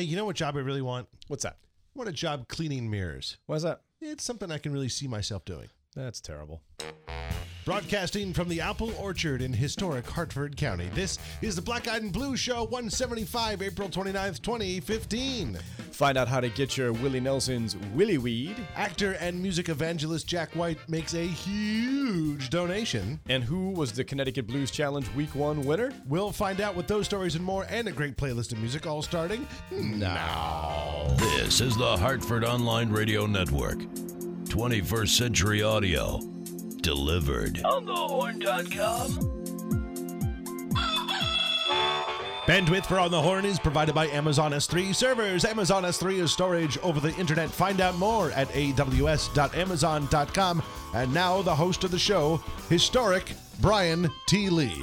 Hey, you know what job I really want? What's that? I want a job cleaning mirrors. Why's that? It's something I can really see myself doing. That's terrible. Broadcasting from the Apple Orchard in historic Hartford County, this is the Black Eyed and Blue Show 175, April 29th, 2015. Find out how to get your Willie Nelson's Willie Weed Actor and music evangelist Jack White makes a huge donation. and who was the Connecticut Blues Challenge Week 1 winner? We'll find out with those stories and more, and a great playlist of music all starting now. This is the Hartford Online Radio Network. 21st Century Audio. Delivered. On thehorn.com. Bandwidth for On the Horn is provided by Amazon S3 servers. Amazon S3 is storage over the internet. Find out more at aws.amazon.com. And now the host of the show, historic Brian T. Lee.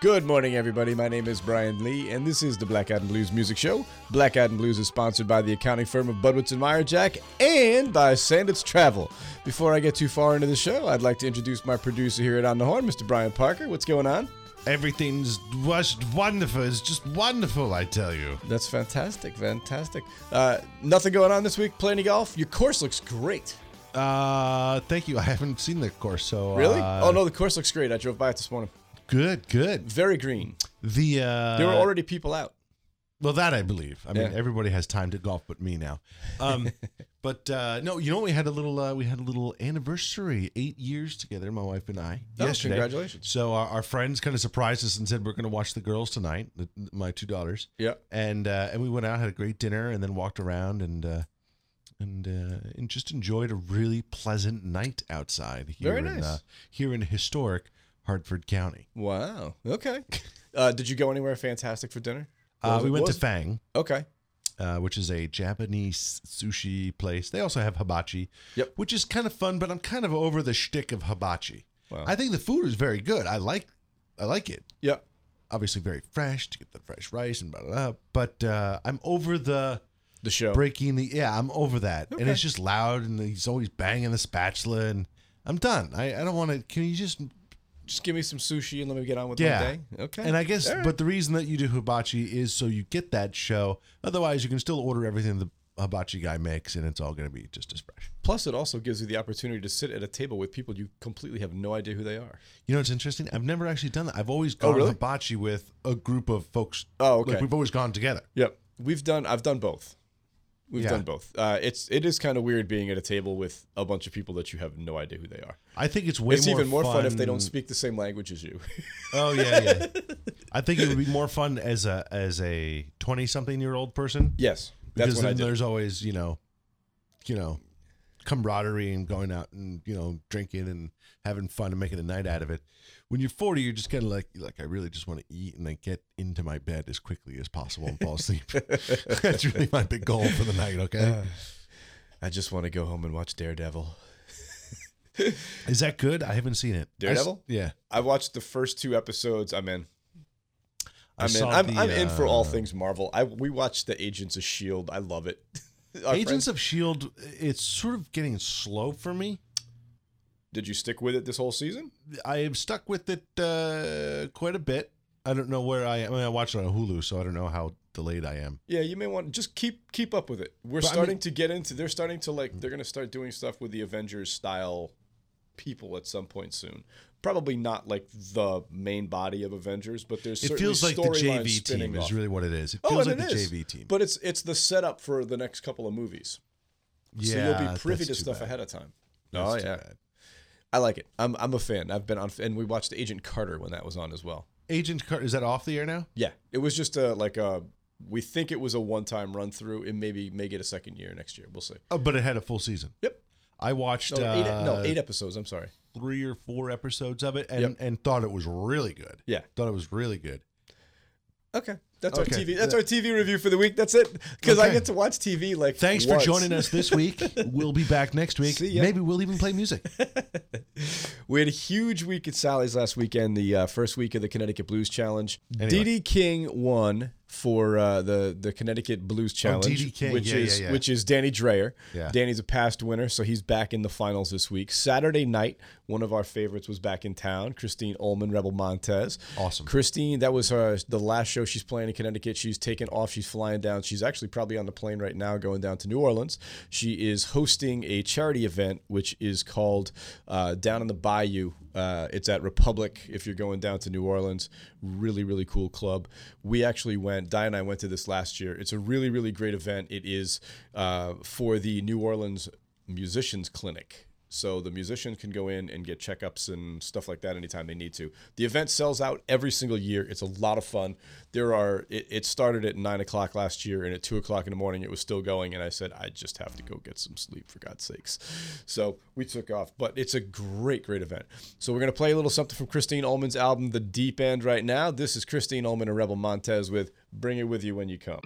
Good morning, everybody. My name is Brian Lee, and this is the Black and Blues Music Show. Black and Blues is sponsored by the accounting firm of Budwitz and Meyerjack and by Sandits Travel. Before I get too far into the show, I'd like to introduce my producer here at On the Horn, Mr. Brian Parker. What's going on? Everything's just wonderful. It's just wonderful, I tell you. That's fantastic, fantastic. Uh, nothing going on this week. Play any golf? Your course looks great. Uh, thank you. I haven't seen the course, so Really? uh, oh no, the course looks great. I drove by it this morning. good, good. Very green. The uh, There were already people out. Well, that I believe. I mean, everybody has time to golf, but me now. Um, but uh, no, you know, we had a little, uh, we had a little anniversary, eight years together, my wife and I. Oh, yesterday. congratulations. So our, our friends kind of surprised us and said we're going to watch the girls tonight, the, my two daughters. Yeah. And uh, and we went out, had a great dinner, and then walked around and. Uh, and uh, and just enjoyed a really pleasant night outside here Very in nice. uh, here in historic Hartford County. Wow. Okay. Uh, did you go anywhere fantastic for dinner? What Uh, was we it- went what to was- Fang. Okay. Uh, which is a Japanese sushi place. They also have hibachi, Yep. which is kind of fun, but I'm kind of over the shtick of hibachi. Wow. I think the food is very good. I like, I like it. Yeah. Obviously, very fresh to get the fresh rice and blah blah. blah. But uh, I'm over the The show. breaking the. Yeah, I'm over that, and it's just loud, and he's always banging the spatula, and I'm done. I, I don't want to. Can you just Just give me some sushi and let me get on with yeah. my day. Okay. And I guess, right. but the reason that you do hibachi is so you get that show. Otherwise, you can still order everything the hibachi guy makes, and it's all going to be just as fresh. plus it also gives you the opportunity to sit at a table with people you completely have no idea who they are. You know what's interesting? I've never actually done that. I've always oh, gone Oh, really? hibachi with a group of folks. Oh, okay. Like we've always gone together. Yep. We've done. I've done both. We've Yeah. done both. Uh, it's it is kind of weird being at a table with a bunch of people that you have no idea who they are. I think it's way it's more even more fun. if they don't speak the same language as you. Oh yeah, yeah. I think it would be more fun as a as a twenty something year old person yes, that's because then there's always you know, you know, camaraderie and going out and you know drinking and having fun and making a night out of it. When you're 40, you're just kind of like like I really just want to eat and then get into my bed as quickly as possible and fall asleep. That's really my big goal for the night. Okay, I just want to go home and watch Daredevil. is that good? I haven't seen it. Daredevil? yeah. I've watched the first two episodes. I'm in. I I'm in. I'm, the, I'm in for all uh, things Marvel. I we watched the Agents of Shield. I love it. Agents of Shield. It's sort of getting slow for me. Did you stick with it this whole season? I am stuck with it uh, quite a bit. I don't know where I am. I mean, I watch it on Hulu, so I don't know how delayed I am. Yeah, you may want to just keep keep up with it. We're But I starting mean- to get into. They're starting to like. They're going to start doing stuff with the Avengers style people at some point soon. Probably not like the main body of Avengers, but there's It feels like the JV team off. is really what it is. It Oh, feels and like the is. JV team. But it's it's the setup for the next couple of movies. yeah, so you'll be privy to stuff bad. ahead of time. That's oh too yeah, bad. I like it. I'm I'm a fan. I've been on, and we watched Agent Carter when that was on as well. Agent Carter is that off the air now? Yeah, it was just a like a. We think it was a one-time run through. It maybe may get a second year next year. We'll see. Oh, but it had a full season. Yep. I watched No, eight, uh, no, eight episodes. I'm sorry. three or four episodes of it, and Yep. and thought it was really good. Yeah. Thought it was really good. Okay, that's Okay. our TV. That's our TV review for the week. That's it. Because I get to watch TV like. Thanks once. for joining us this week. we'll be back next week. See. Maybe we'll even play music. We had a huge week at Sally's last weekend, the uh, first week of the Connecticut Blues Challenge. Anyway. Dee King won, for uh, the the Connecticut Blues Challenge, DDK. which Yeah, is yeah, yeah. which is Danny Dreyer. Yeah. Danny's a past winner, so he's back in the finals this week. Saturday night, one of our favorites was back in town. Christine Ohlman, Rebel Montez. Awesome. Christine, that was her the last show she's playing in Connecticut. She's taken off. She's flying down. She's actually probably on the plane right now, going down to New Orleans. She is hosting a charity event, which is called uh, Down in the Bayou. Uh, it's at Republic. If you're going down to New Orleans, really really cool club. We actually went. Di and I went to this last year. It's a really really great event. It is uh, for the New Orleans Musicians Clinic. So the musicians can go in and get checkups and stuff like that anytime they need to. The event sells out every single year. It's a lot of fun. There are it, it started at nine o'clock last year, and at two o'clock in the morning it was still going. And I said I just have to go get some sleep for God's sakes. So we took off, but it's a great great event. So we're gonna play a little something from Christine Ohlman's album The Deep End right now. This is Christine Ohlman and Rebel Montez with "Bring It With You When You Come."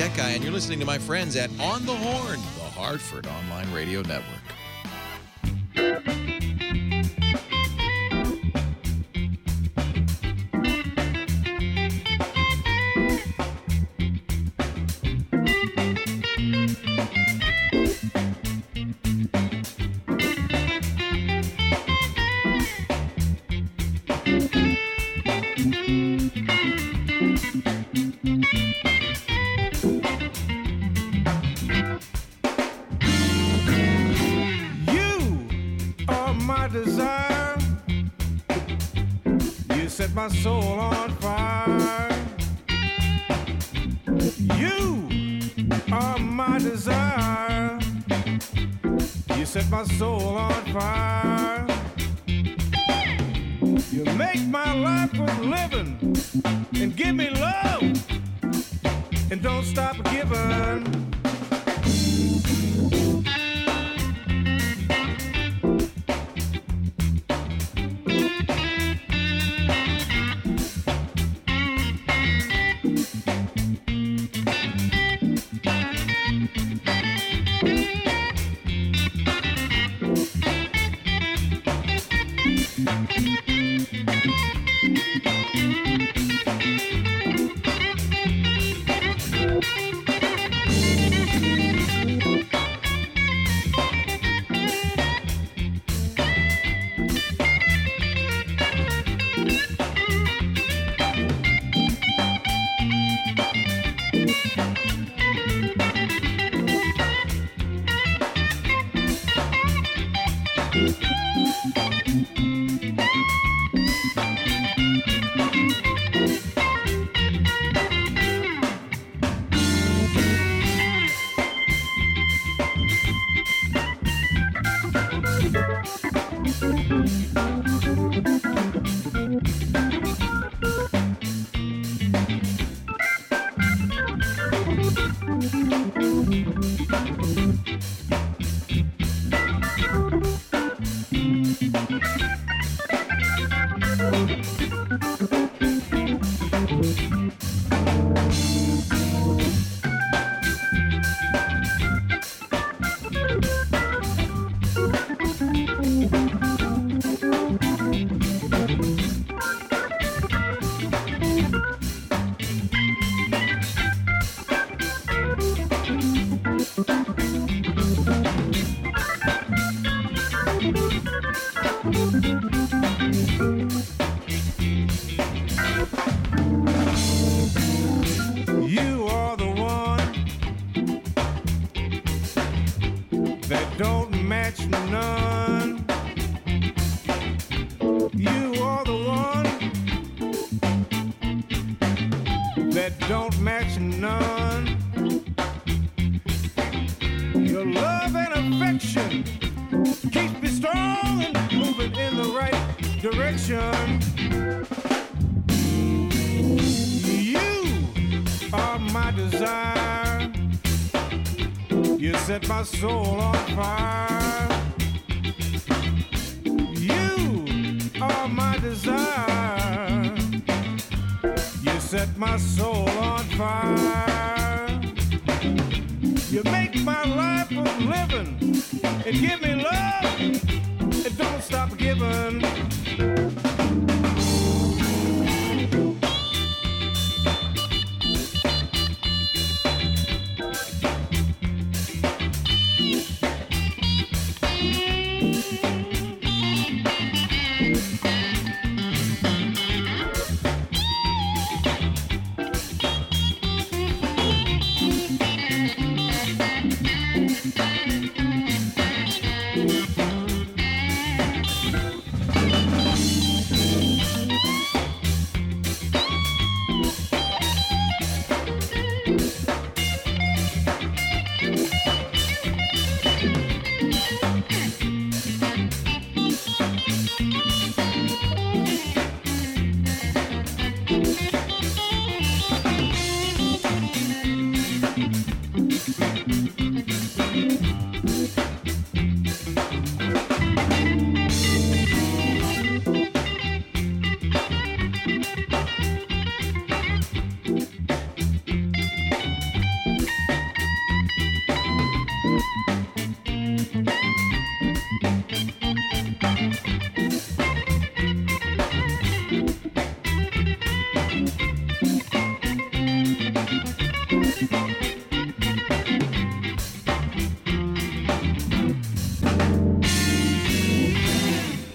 Tech guy, and you're listening to my friends at On the Horn, the Hartford Online Radio Network.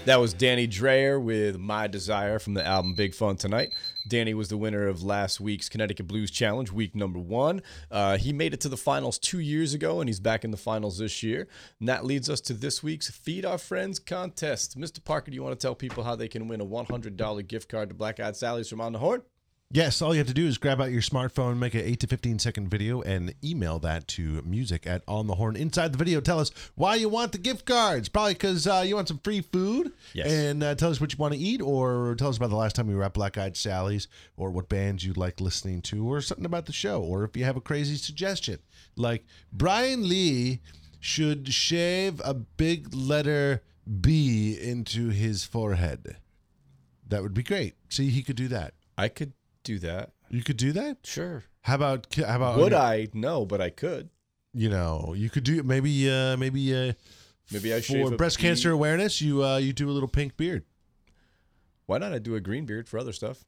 That was Danny Dreyer with My Desire from the album Big Fun Tonight. Danny was the winner of last week's Connecticut Blues Challenge, week number one. Uh, he made it to the finals two years ago, and he's back in the finals this year. And that leads us to this week's Feed Our Friends contest. Mr. Parker, do you want to tell people how they can win a $100 gift card to Black Eyed Sally's from On the Horn? Yes, all you have to do is grab out your smartphone, make an 8 to 15 second video, and email that to music at On the Horn. Inside the video, tell us why you want the gift cards. Probably because uh, you want some free food. Yes. And uh, tell us what you want to eat, or tell us about the last time you were at Black Eyed Sally's, or what bands you like listening to, or something about the show, or if you have a crazy suggestion. Like Brian Lee should shave a big letter B into his forehead. That would be great. See, he could do that. I could do that. You could do that. Sure. How about how about Would I? No, but I could. You know, you could do maybe uh maybe uh Maybe I shave for a breast cancer awareness. You uh you do a little pink beard. Why not? I do a green beard for other stuff.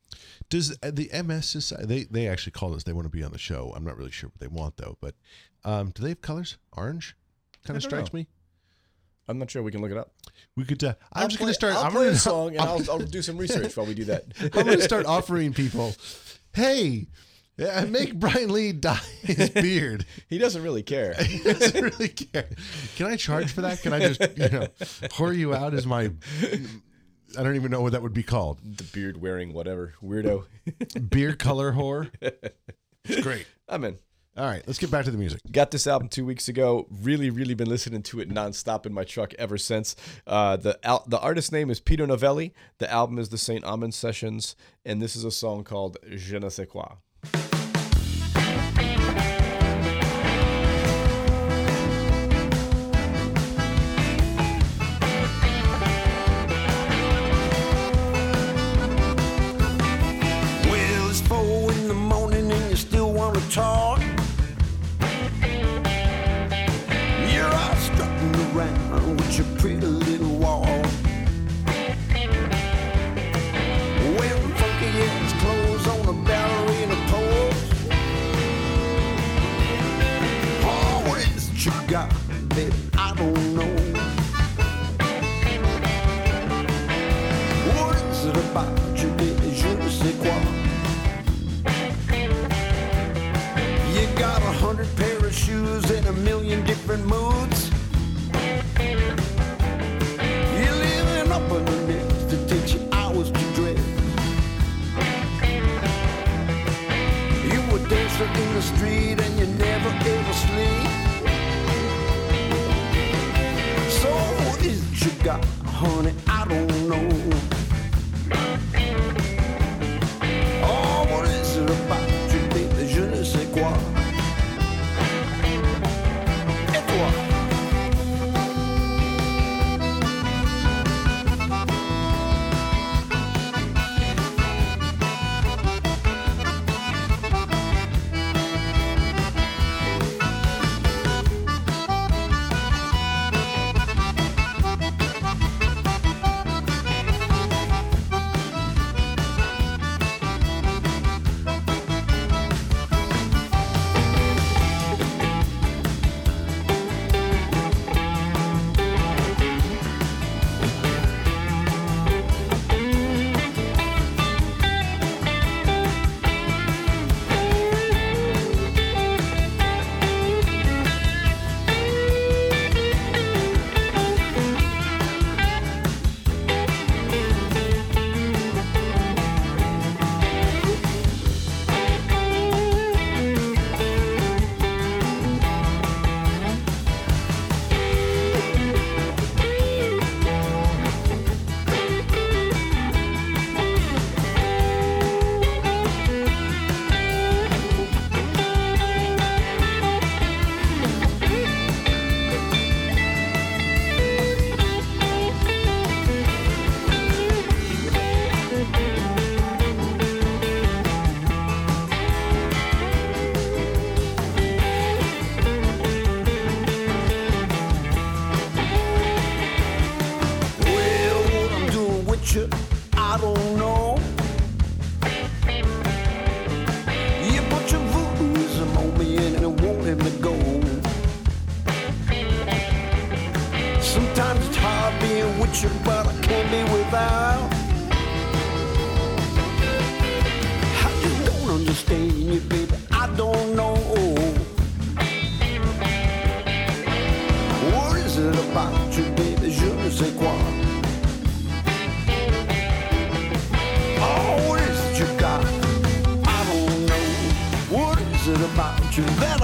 Does uh, the MS society they they actually called us? They want to be on the show. I'm not really sure what they want though. But um, do they have colors? Orange kind I of strikes know. me. I'm not sure. We can look it up. We could. Uh, I'm I'll just gonna start. I'll I'm play gonna a song and I'll, I'll do some research while we do that. I'm gonna start offering people. Hey, uh, make Brian Lee dye his beard. he doesn't really care. He doesn't really care. Can I charge for that? Can I just you know whore you out as my? I don't even know what that would be called. the beard wearing whatever weirdo. Beard color whore. It's great. I'm in. All right, let's get back to the music. Got this album two weeks ago. Really, really been listening to it nonstop in my truck ever since. Uh, the al- the artist's name is Peter Novelli. The album is the Saint Amand Sessions, and this is a song called Je ne sais quoi.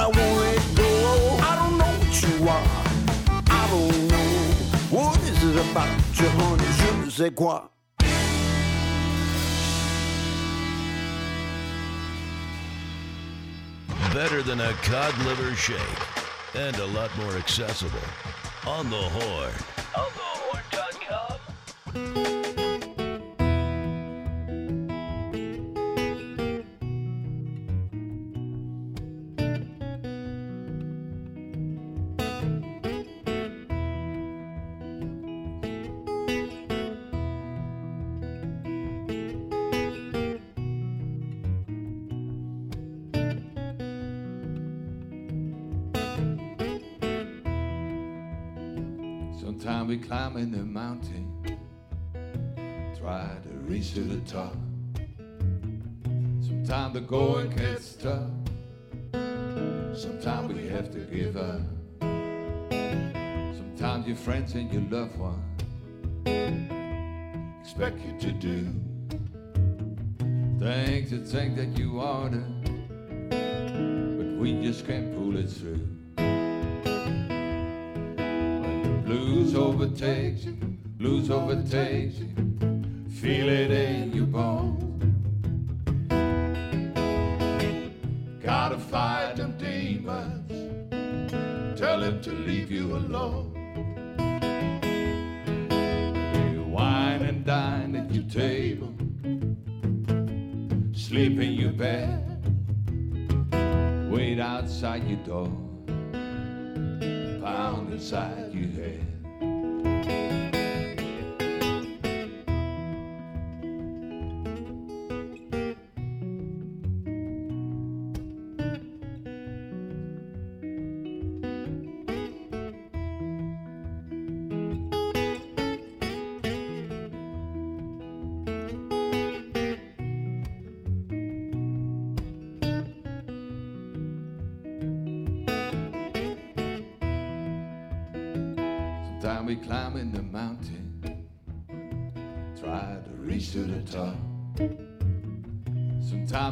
I won't let go. I don't know what you are. I don't know. What is it about you, honey? Je ne sais quoi. Better than a cod liver shake. And a lot more accessible. On the horn. OnTheHorn.com. climbing the mountain, try to reach to the top. Sometimes the going gets tough. Sometimes we have to give up. Sometimes your friends and your loved ones expect you to do things that think that you ought to, but we just can't pull it through. Blues overtakes you, blues overtakes you, feel it in your bones. Gotta fight them demons, tell him to leave you alone. You wine and dine at your table, sleep in your bed, wait outside your door, pound inside your head.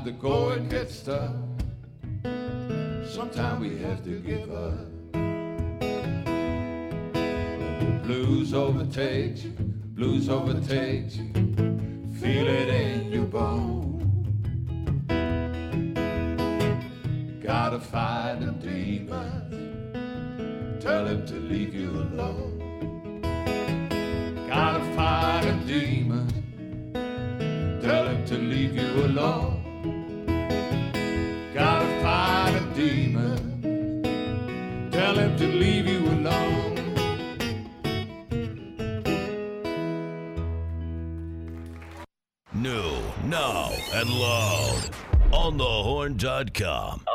Sometimes the going gets tough. Sometimes we have to give up. Blues overtakes you, blues overtakes you. Feel it in your bones. Gotta fight them demons. Tell him to leave you alone. Gotta fight a demon. Tell him to leave you alone. To leave you alone. New, now, and loud. On the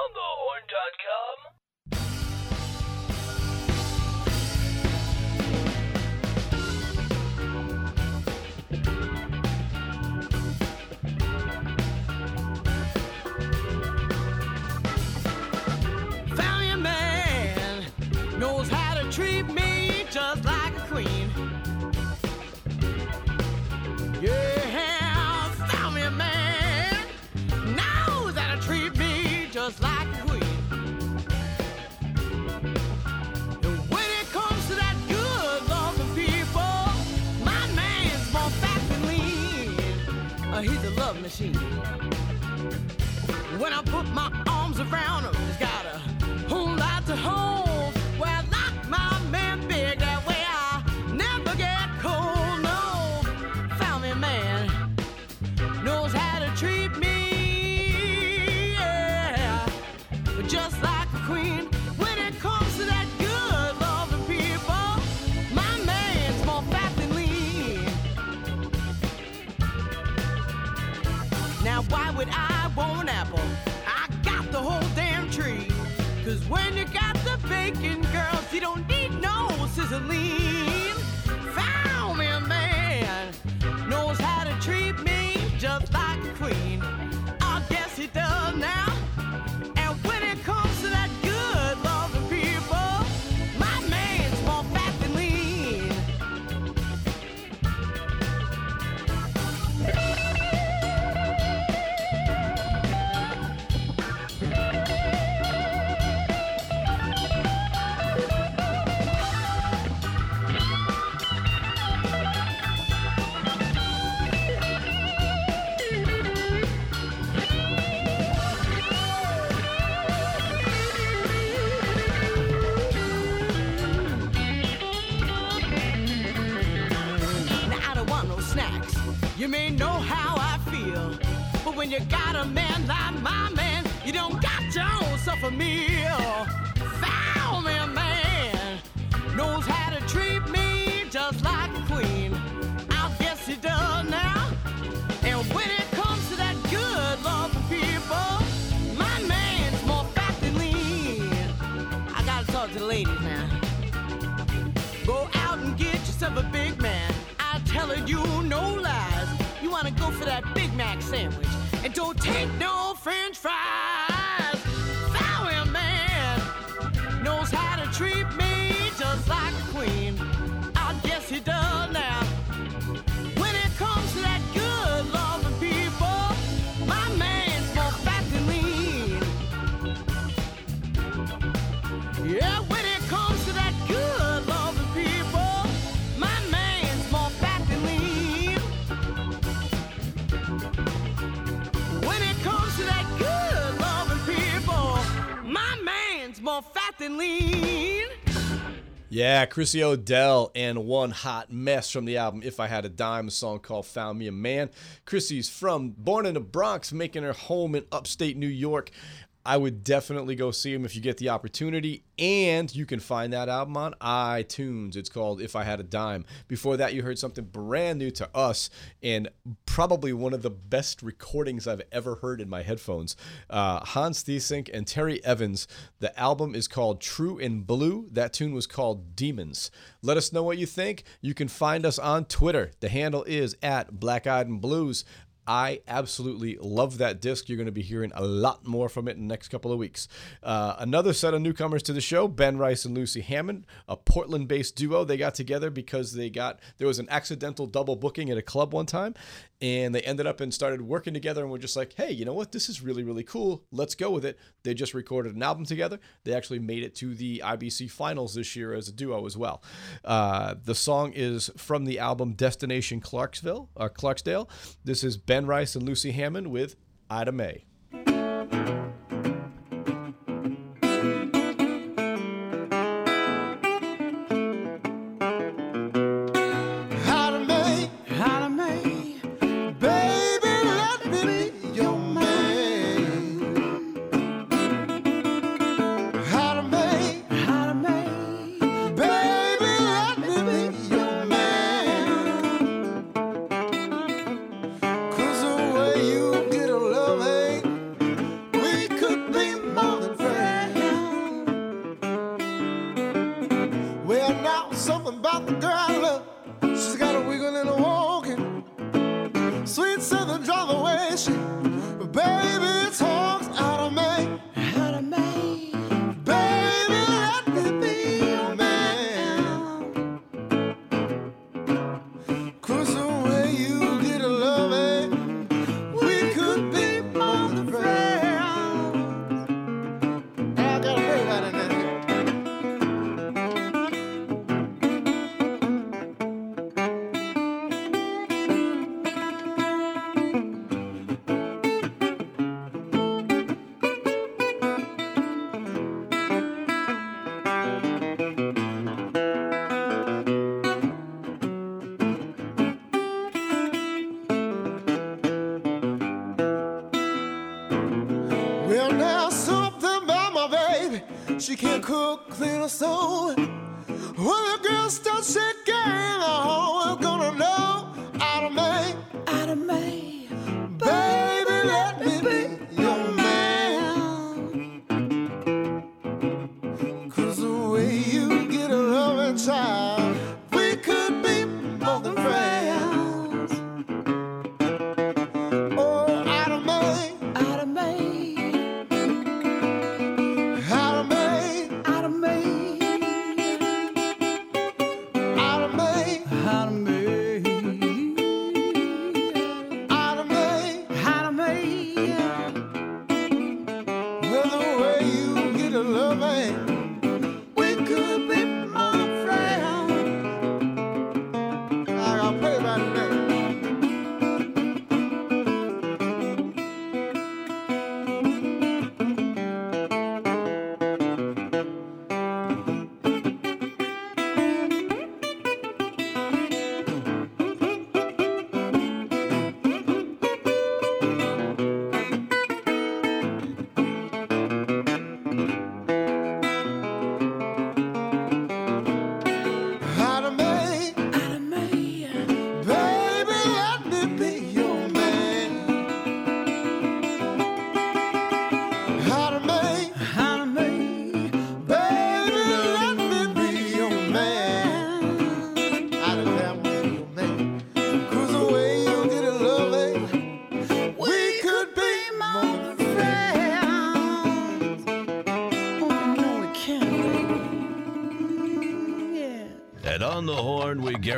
take no than lean. Yeah, Chrissy Odell and One Hot Mess from the album If I Had a Dime, a song called Found Me a Man. Chrissy's from born in the Bronx, making her home in upstate New York. I would definitely go see him if you get the opportunity. And you can find that album on iTunes. It's called If I Had a Dime. Before that, you heard something brand new to us and probably one of the best recordings I've ever heard in my headphones. Uh, Hans Theessink and Terry Evans. The album is called True in Blue. That tune was called Demons. Let us know what you think. You can find us on Twitter. The handle is at Black Eyed and Blues. I absolutely love that disc. You're going to be hearing a lot more from it in the next couple of weeks. Uh, another set of newcomers to the show, Ben Rice and Lucy Hammond, a Portland-based duo. They got together because they got there was an accidental double booking at a club one time, and they ended up and started working together and were just like, hey, you know what? This is really really cool. Let's go with it. They just recorded an album together. They actually made it to the IBC finals this year as a duo as well. Uh, the song is from the album Destination Clarksville or Clarksdale. This is Ben Rice and Lucy Hammond with Ida May.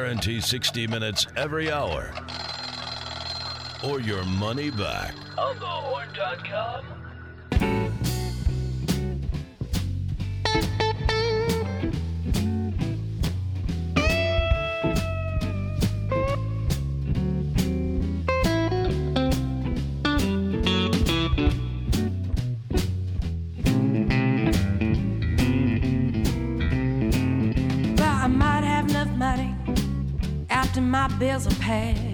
guarantee 60 minutes every hour or your money back. On years have passed.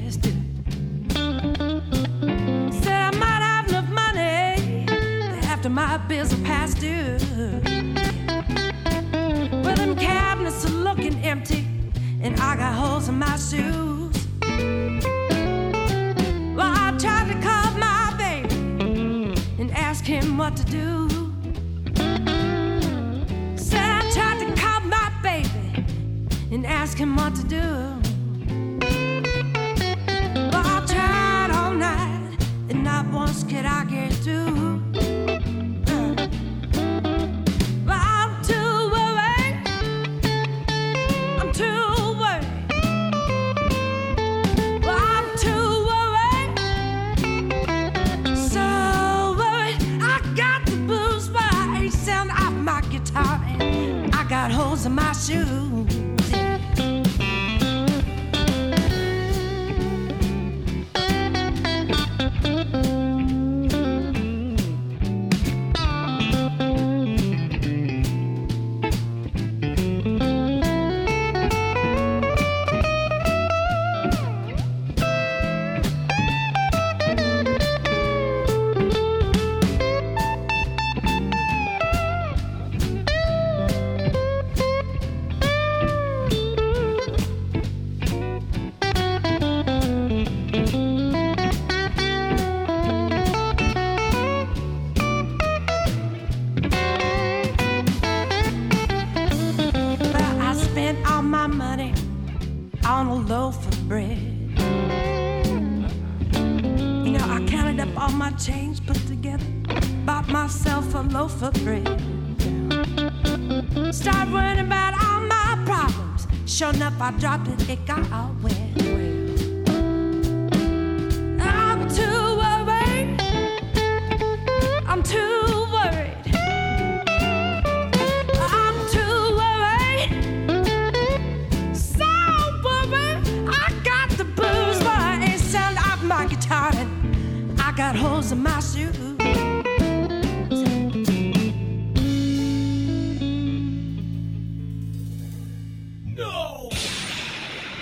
dropped it.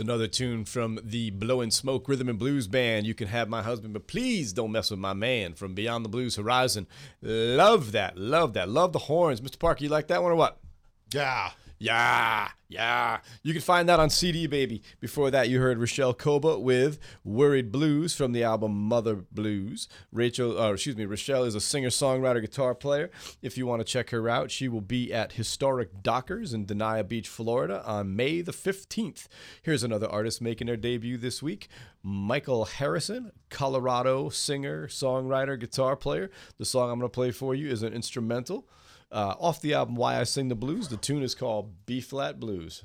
another tune from the Blowing Smoke Rhythm and Blues Band. You can have my husband, but please don't mess with my man from Beyond the Blues Horizon. Love that. Love that. Love the horns. Mr. Parker, you like that one or what? Yeah. Yeah, yeah. You can find that on CD, baby. Before that, you heard Rochelle Koba with Worried Blues from the album Mother Blues. Rachel, uh, excuse me, Rochelle is a singer, songwriter, guitar player. If you want to check her out, she will be at Historic Dockers in Dania Beach, Florida on May the 15th. Here's another artist making their debut this week Michael Harrison, Colorado singer, songwriter, guitar player. The song I'm going to play for you is an instrumental. Uh, off the album Why I Sing the Blues, the tune is called B Flat Blues.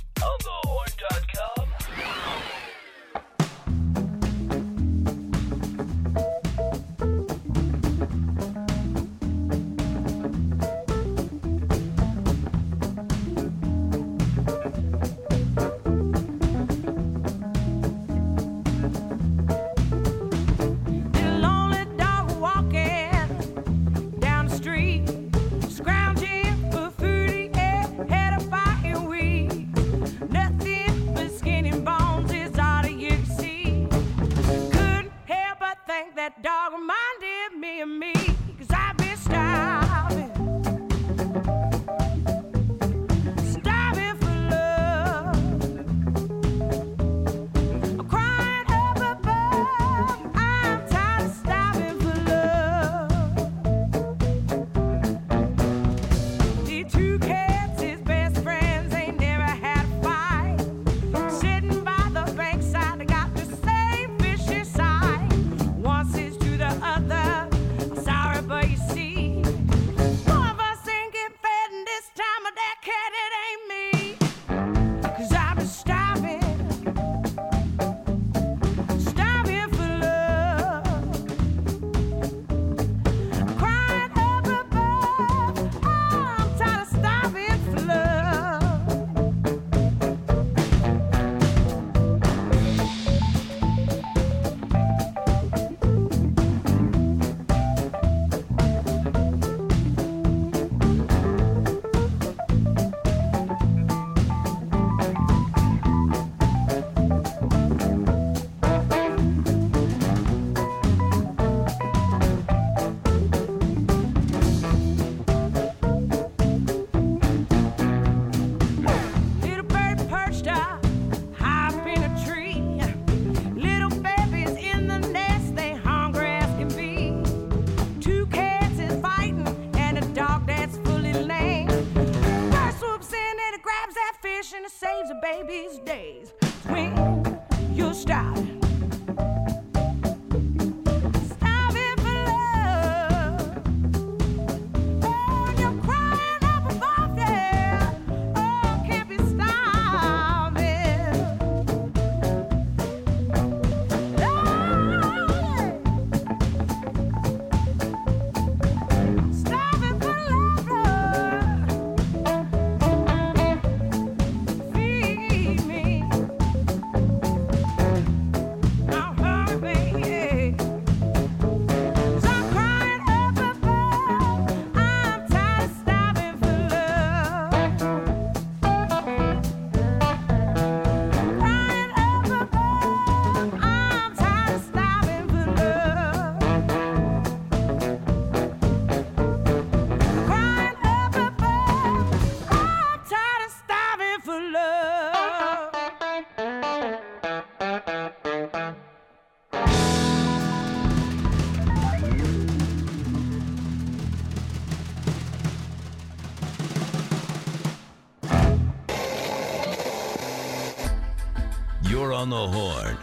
on the Horn,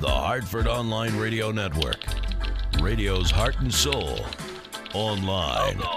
the Hartford Online Radio Network, radio's heart and soul, online. Oh,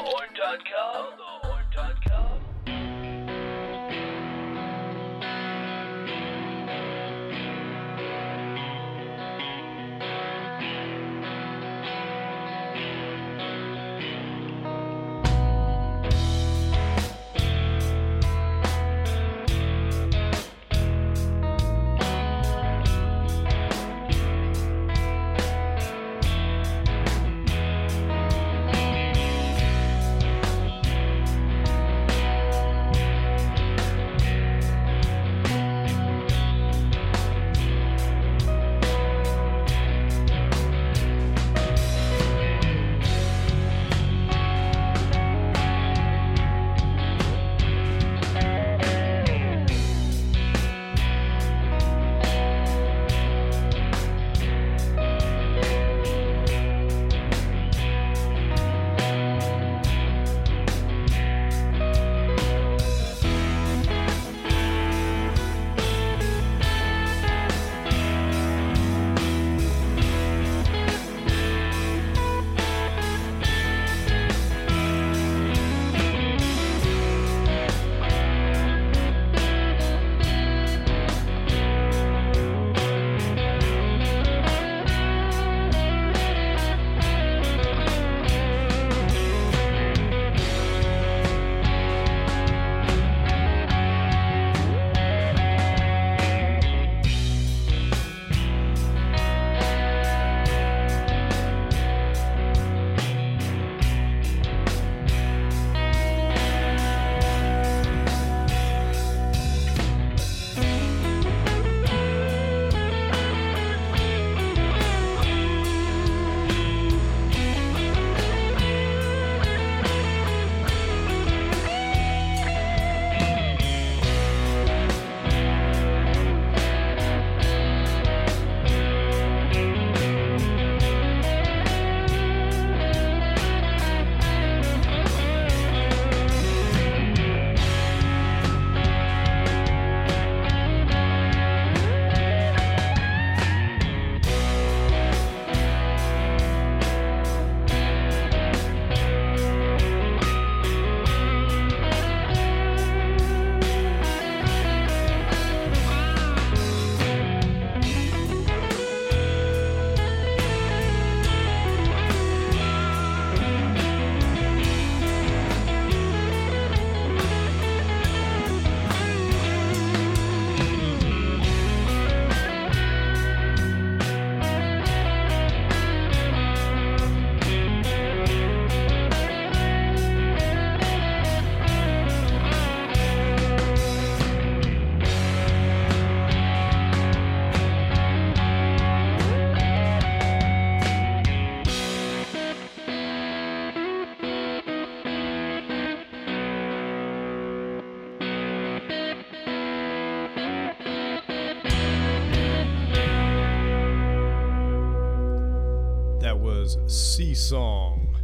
Song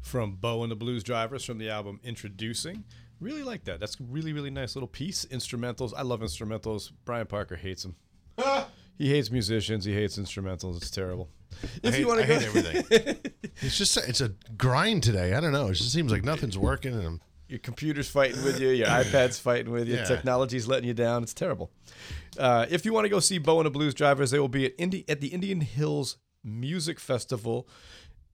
from Bo and the Blues Drivers from the album Introducing. Really like that. That's really, really nice little piece. Instrumentals. I love instrumentals. Brian Parker hates them. he hates musicians. He hates instrumentals. It's terrible. If hate, you want to go, hate everything. it's just it's a grind today. I don't know. It just seems like nothing's working, and I'm your computer's fighting with you, your iPad's fighting with you, Yeah. technology's letting you down. It's terrible. Uh, if you want to go see Bo and the Blues Drivers, they will be at Indi- at the Indian Hills Music Festival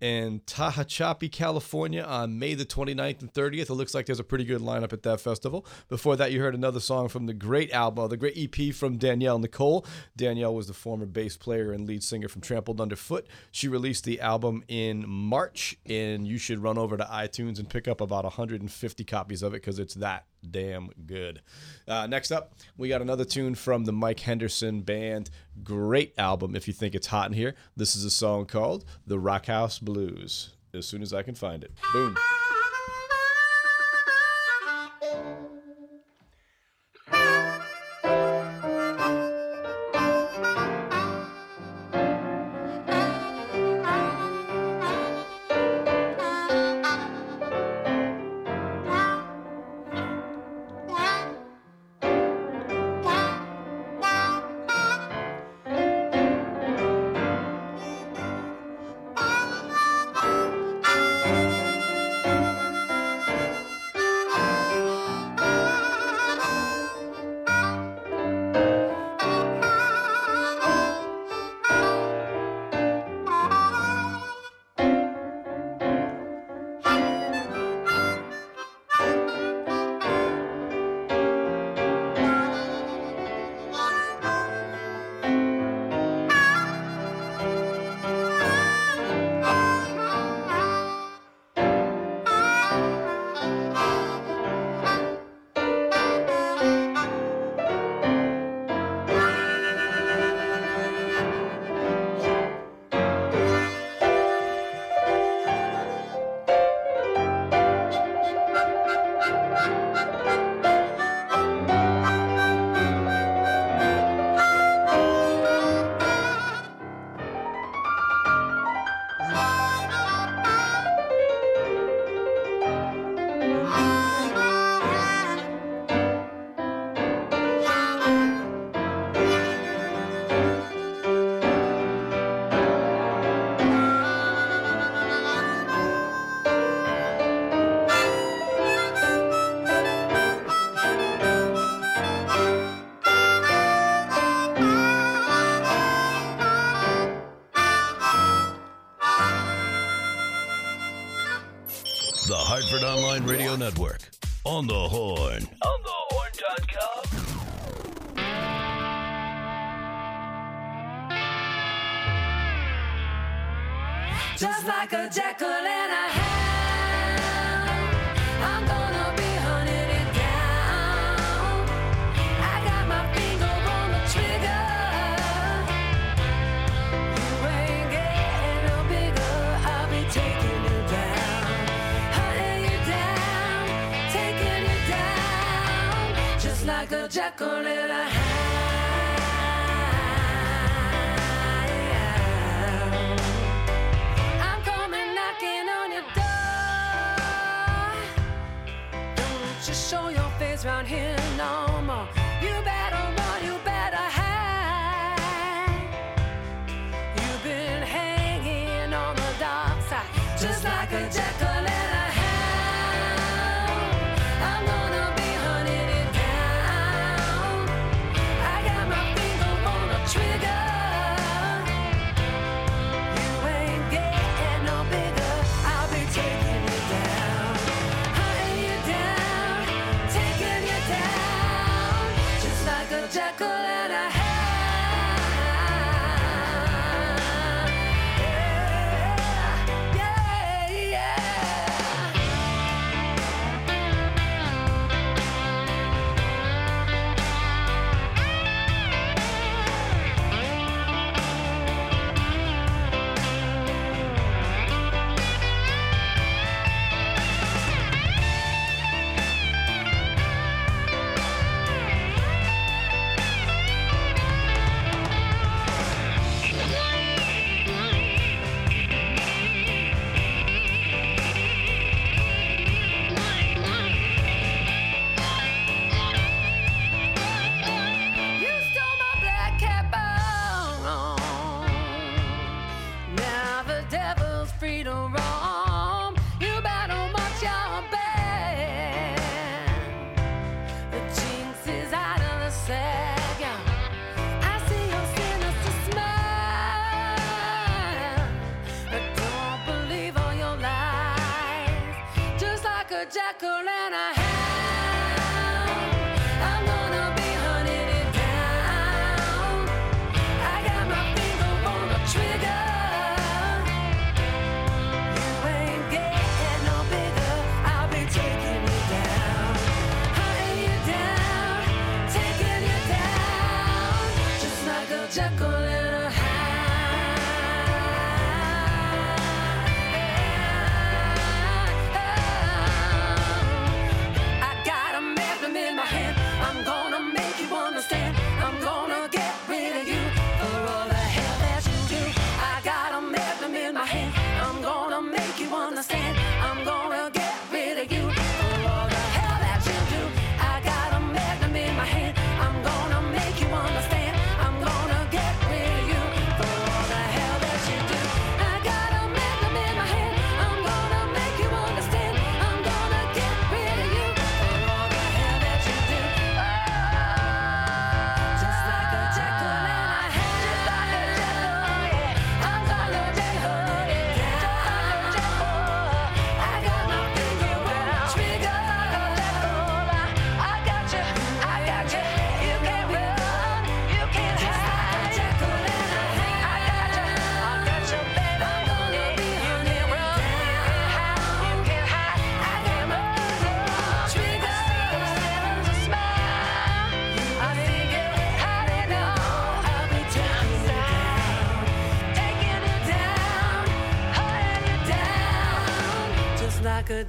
in Tehachapi, California on May the 29th and 30th. It looks like there's a pretty good lineup at that festival. Before that, you heard another song from the great album, uh, the great EP from Danielle Nicole. Danielle was the former bass player and lead singer from Trampled Underfoot. She released the album in March, and you should run over to iTunes and pick up about 150 copies of it because it's that damn good. Uh, next up, we got another tune from the Mike Henderson Band. Great album if you think it's hot in here. This is a song called The Rock House Blues. As soon as I can find it. Boom.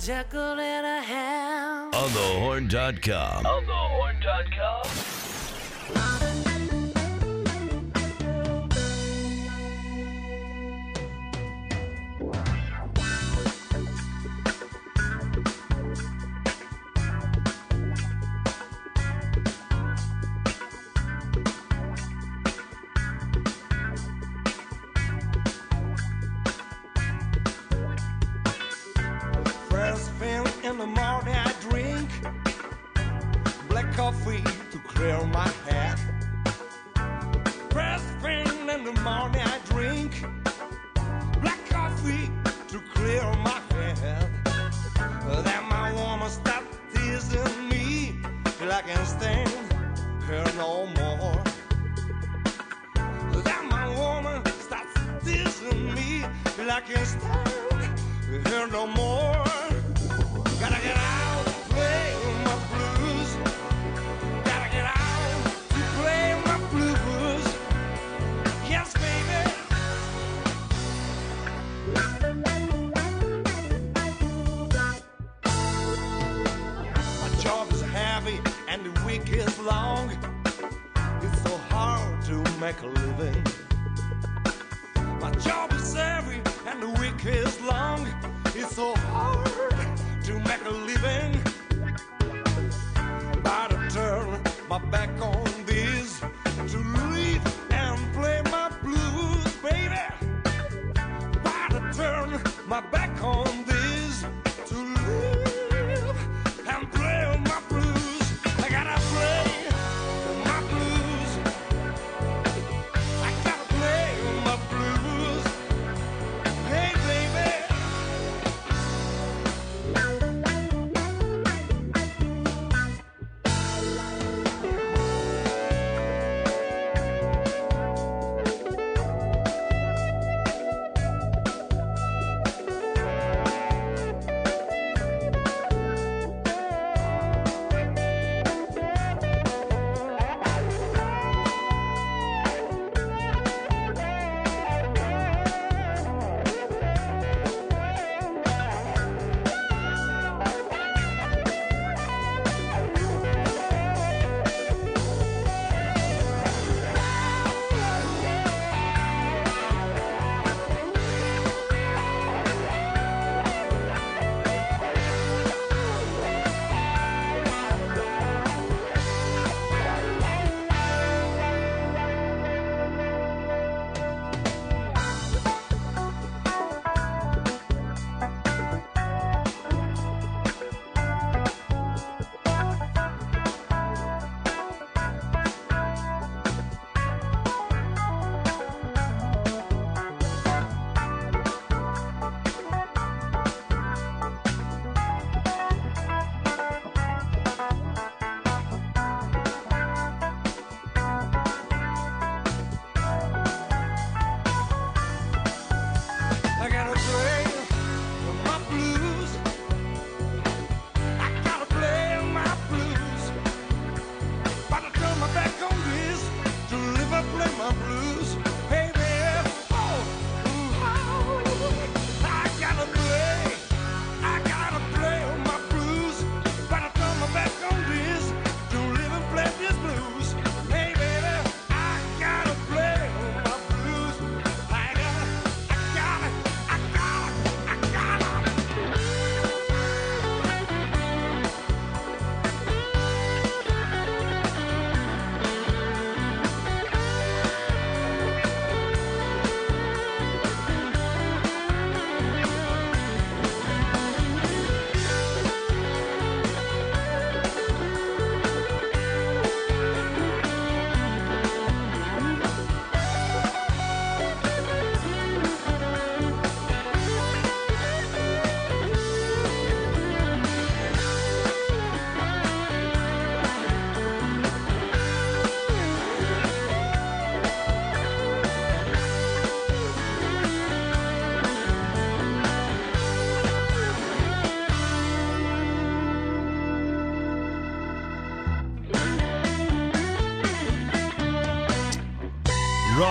Jackal and a hound. On. On thehorn.com.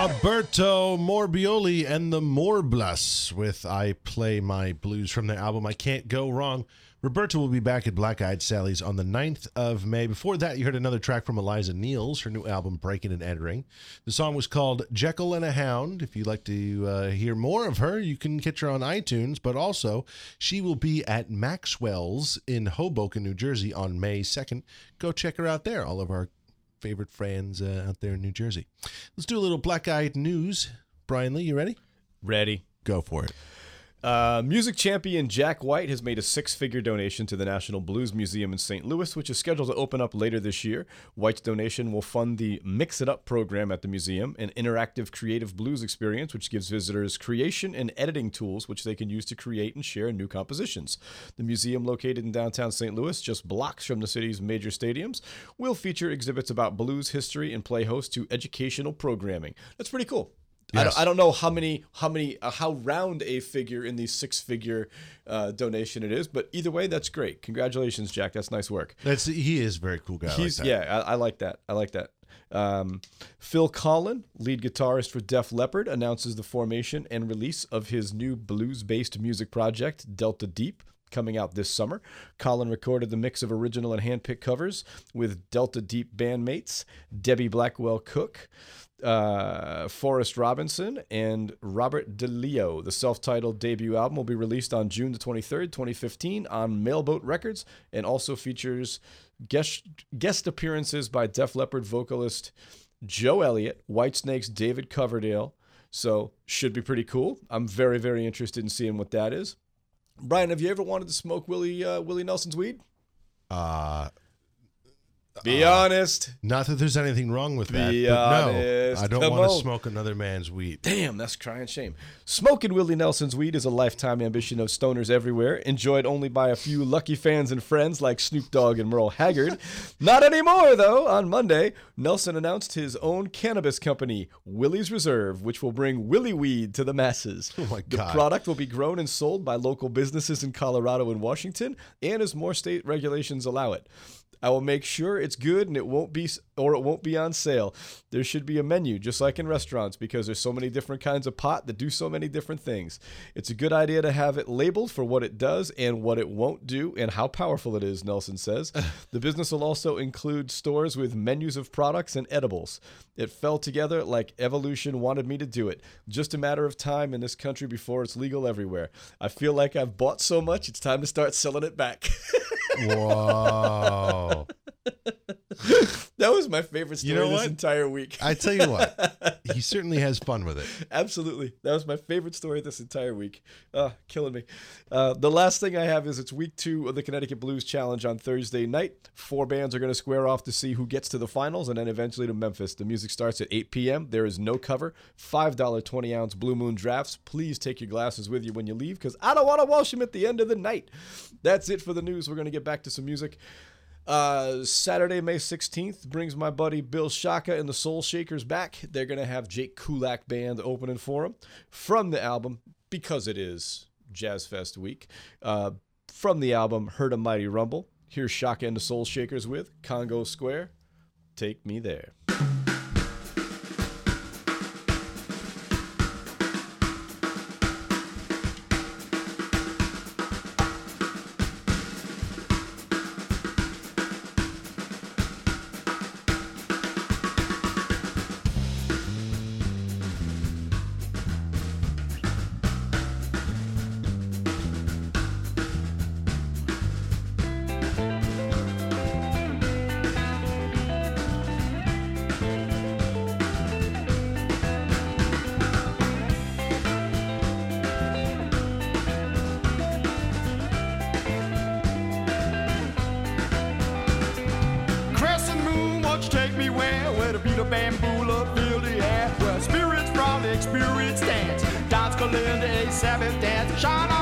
Roberto Morbioli and the Morblus with I Play My Blues from their album I Can't Go Wrong. Roberto will be back at Black Eyed Sally's on the 9th of May. Before that, you heard another track from Eliza Neals, her new album Breaking and Entering. The song was called Jekyll and a Hound. If you'd like to uh, hear more of her, you can catch her on iTunes, but also she will be at Maxwell's in Hoboken, New Jersey on May 2nd. Go check her out there. All of our favorite friends uh, out there in New Jersey. Let's do a little Black Eyed news. Brian Lee, you ready? Ready. Go for it. Uh, music champion Jack White has made a six figure donation to the National Blues Museum in St. Louis, which is scheduled to open up later this year. White's donation will fund the Mix It Up program at the museum, an interactive creative blues experience which gives visitors creation and editing tools which they can use to create and share new compositions. The museum, located in downtown St. Louis, just blocks from the city's major stadiums, will feature exhibits about blues history and play host to educational programming. That's pretty cool. I, don't, I don't know how many how many uh, how round a figure in the six figure uh, donation it is, but either way, that's great. Congratulations, Jack. That's nice work. That's he is a very cool guy. I like yeah, I, I like that. I like that. Um, Phil Collen, lead guitarist for Def Leppard, announces the formation and release of his new blues-based music project, Delta Deep. Coming out this summer, Collen recorded the mix of original and handpicked covers with Delta Deep bandmates Debbie Blackwell Cook, uh, Forrest Robinson, and Robert DeLeo. The self titled debut album will be released on June the 23rd, 2015, on Mailboat Records and also features guest, guest appearances by Def Leppard vocalist Joe Elliott, Whitesnake's David Coverdale. So, should be pretty cool. I'm very, very interested in seeing what that is. Brian, have you ever wanted to smoke Willie uh, Willie Nelson's weed? Uh, Be uh, honest. Not that there's anything wrong with that. Be honest. No, I don't want to smoke another man's weed. Damn, that's crying shame. Smoking Willie Nelson's weed is a lifetime ambition of stoners everywhere, enjoyed only by a few lucky fans and friends like Snoop Dogg and Merle Haggard. Not anymore, though. On Monday, Nelson announced his own cannabis company, Willie's Reserve, which will bring Willie weed to the masses. Oh my God. The product will be grown and sold by local businesses in Colorado and Washington, and as more state regulations allow it. I will make sure it's good and it won't be or it won't be on sale. There should be a menu just like in restaurants because there's so many different kinds of pot that do so many different things. It's a good idea to have it labeled for what it does and what it won't do and how powerful it is, Nelson says. the business will also include stores with menus of products and edibles. It fell together like evolution wanted me to do it. Just a matter of time in this country before it's legal everywhere. I feel like I've bought so much, it's time to start selling it back. Whoa. that was my favorite story You know this entire week. I tell you what, he certainly has fun with it. Absolutely. That was my favorite story this entire week. Uh, killing me. Uh, the last thing I have is it's week two of the Connecticut Blues Challenge on Thursday night. Four bands are going to square off to see who gets to the finals and then eventually to Memphis. The music starts at 8 p.m. There is no cover. $5 20 ounce Blue Moon drafts. Please take your glasses with you when you leave because I don't want to wash them at the end of the night. That's it for the news. We're going to get back to some music. Uh, Saturday, May 16th brings my buddy Bill Shaka and the Soul Shakers back. They're going to have Jake Kulak Band opening for them from the album, because it is Jazz Fest week. Uh, from the album, Heard a Mighty Rumble. Here's Shaka and the Soul Shakers with Congo Square. Take me there. Sabbath dance. Shine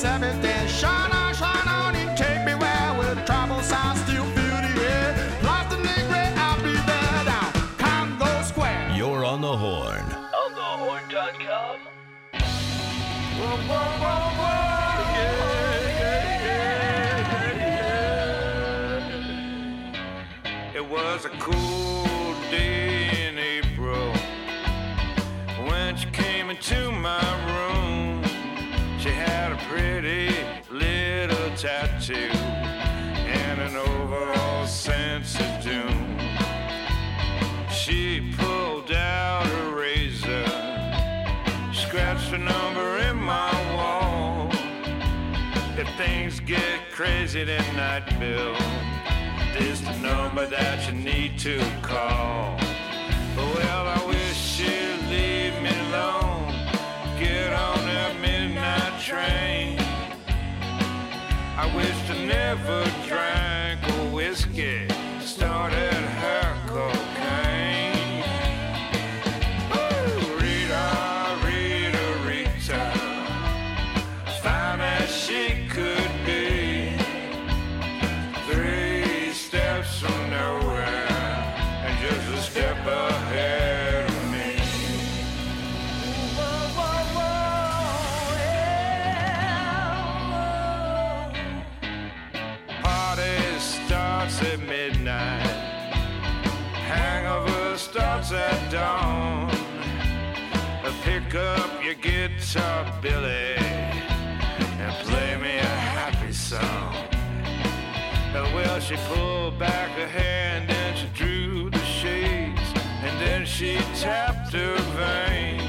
Kalinda, a Sabbath dance Shine on, shine on and take me where Where the tribal sounds still fill the air. Plata Negre, I'll be there down Congo Square. You're on the horn. OnTheHorn.com. It and an overall sense of doom. She pulled out a razor, scratched a number in my wall. If things get crazy tonight, Bill, this the number that you need to call. Well, I wish she'd leave me alone. Get on that midnight train. I wish I never drank a whiskey. Pick up your guitar, Billy, and play me a happy song. Well, she pulled back her hand and she drew the shades, and then she tapped her vein.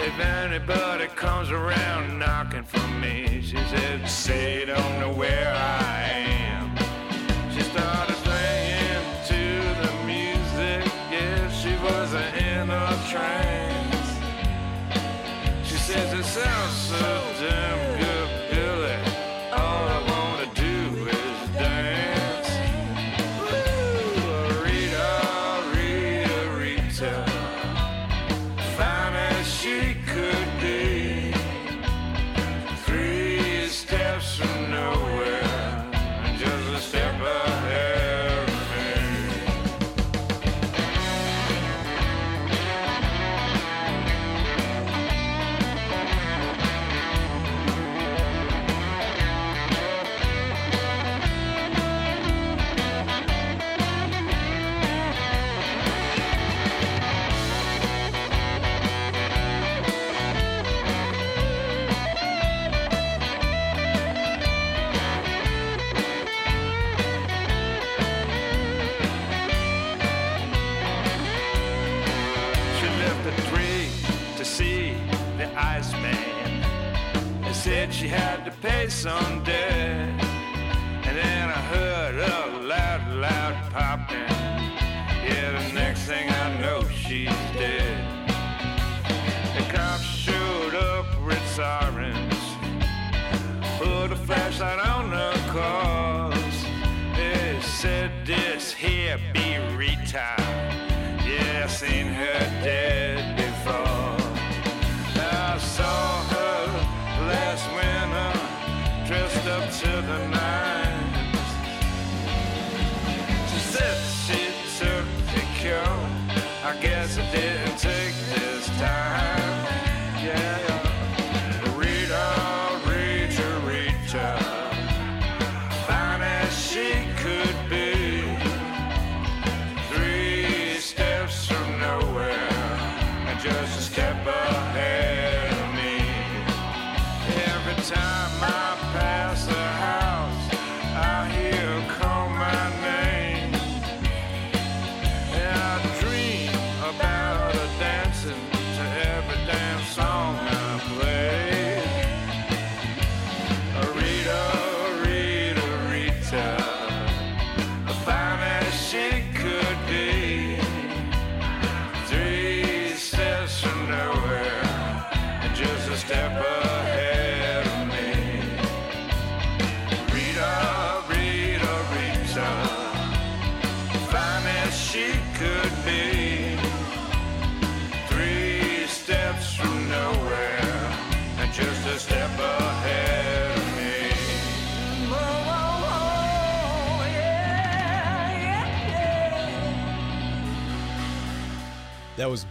If anybody comes around knocking for me, she said, say don't know where I am. Says it sounds so damn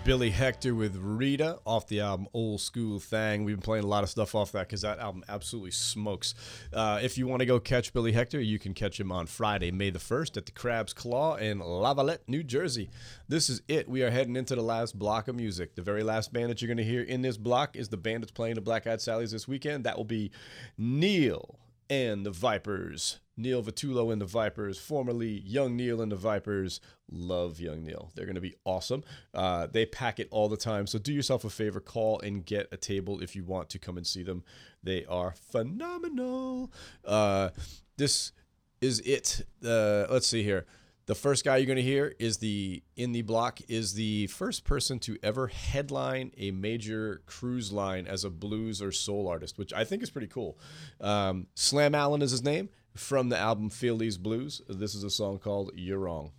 Billy Hector with Rita off the album Old School Thang. We've been playing a lot of stuff off that because that album absolutely smokes. Uh, if you want to go catch Billy Hector, you can catch him on Friday, May the 1st at the Crab's Claw in Lavallette, New Jersey. This is it. We are heading into the last block of music. The very last band that you're going to hear in this block is the band that's playing the Black Eyed Sallies this weekend. That will be Neal and the Vipers. Neal Vitullo and the Vipers, formerly Young Neal and the Vipers. Love Young Neal. They're going to be awesome. Uh, they pack it all the time. So do yourself a favor, call and get a table if you want to come and see them. They are phenomenal. Uh, this is it. Uh, let's see here. The first guy you're going to hear is the in the block is the first person to ever headline a major cruise line as a blues or soul artist, which I think is pretty cool. Um, Slam Allen is his name from the album Feel These Blues. This is a song called You're Wrong.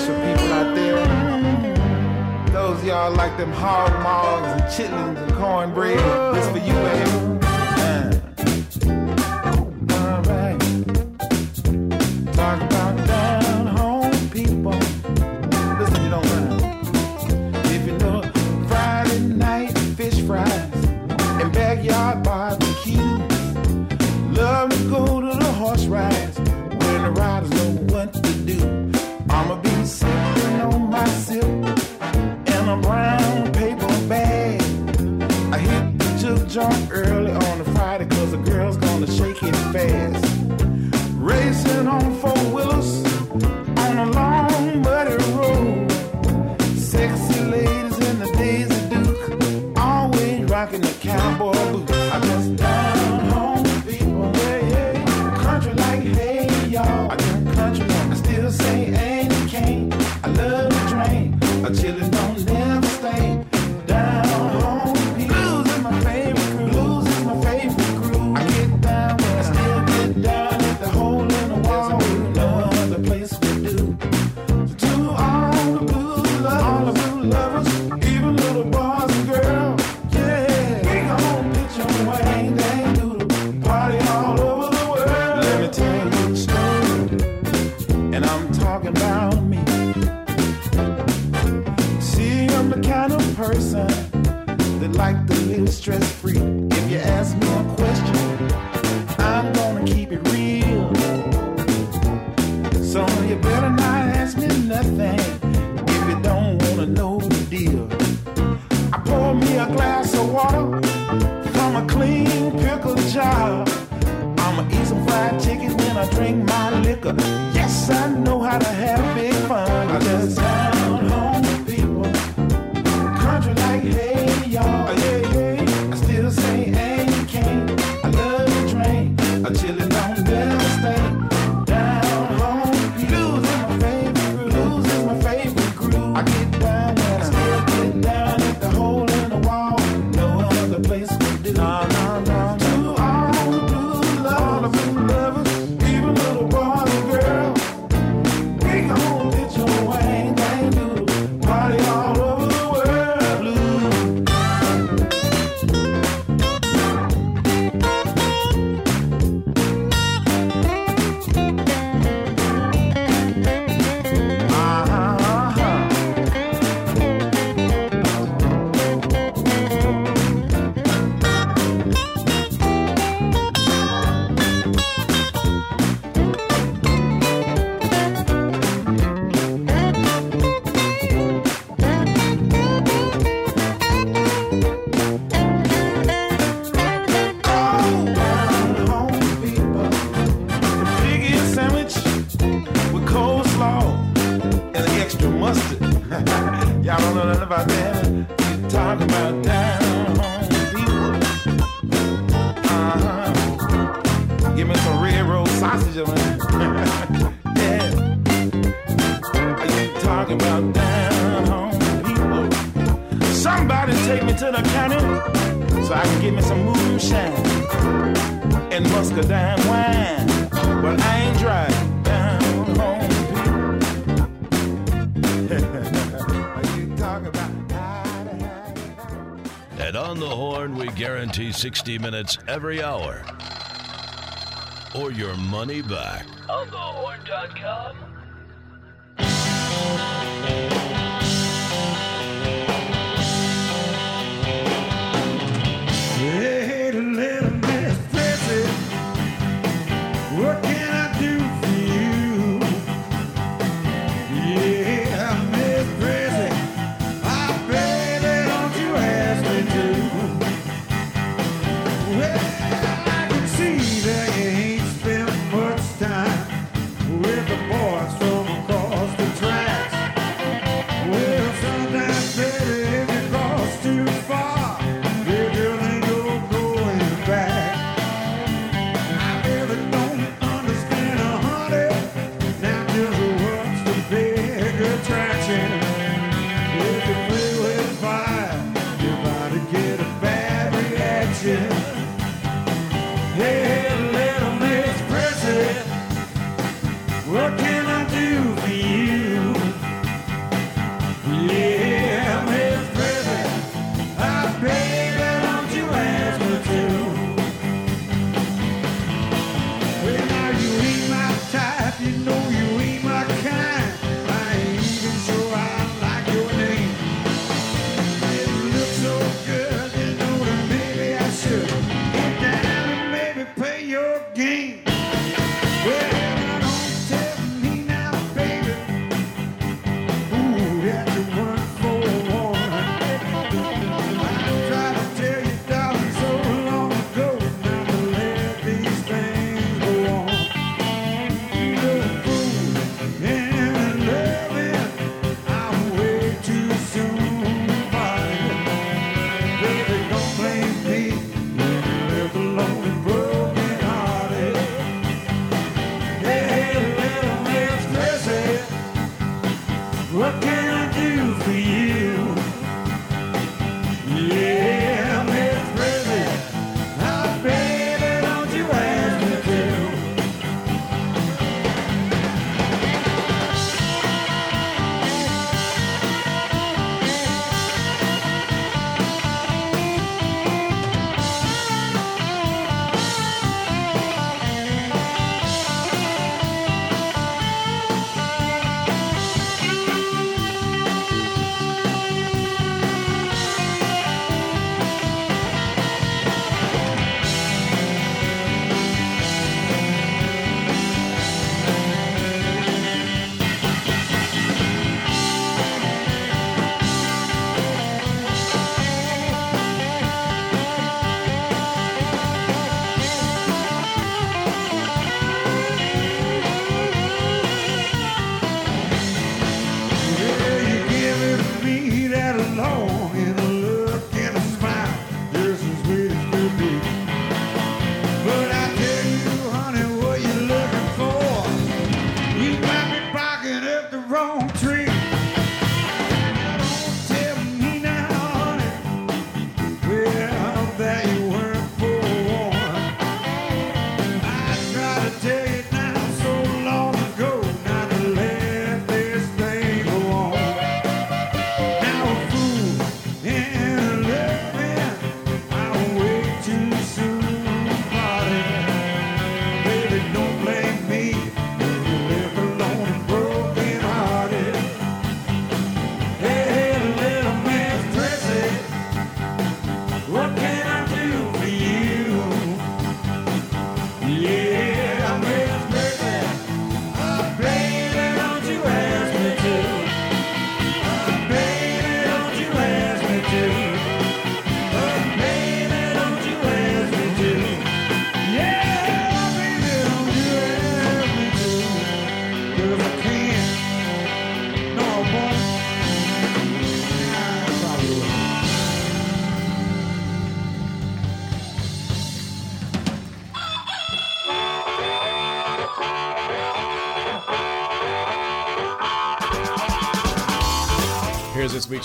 special people out there. Those y'all like them hog mogs and chitlins and cornbread. in the cowboy moonshine and muscadine wine. But I ain't driving down home. and on the horn, we guarantee 60 minutes every hour or your money back. On the horn.com.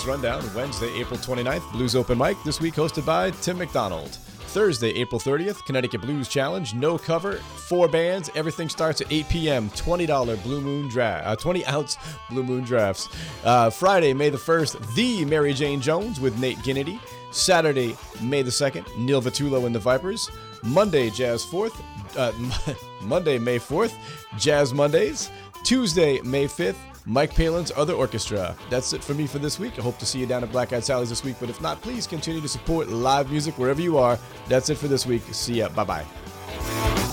Rundown, Wednesday, April 29th, Blues Open Mic, this week hosted by Tim McDonald. Thursday, April 30th, Connecticut Blues Challenge, no cover, four bands. Everything starts at 8 p.m. $20 Blue Moon draft, uh, 20 ounce Blue Moon drafts. Uh, Friday, May the 1st, the Mary Jane Jones with Nate Ginnity. Saturday, May the 2nd, Neal Vitullo and the Vipers. Monday, Jazz 4th, uh, Monday, May 4th, Jazz Mondays. Tuesday, May 5th, Mike Palin's Other Orchestra. That's it for me for this week. I hope to see you down at Black Eyed Sally's this week, but if not, please continue to support live music wherever you are. That's it for this week. See ya. Bye bye.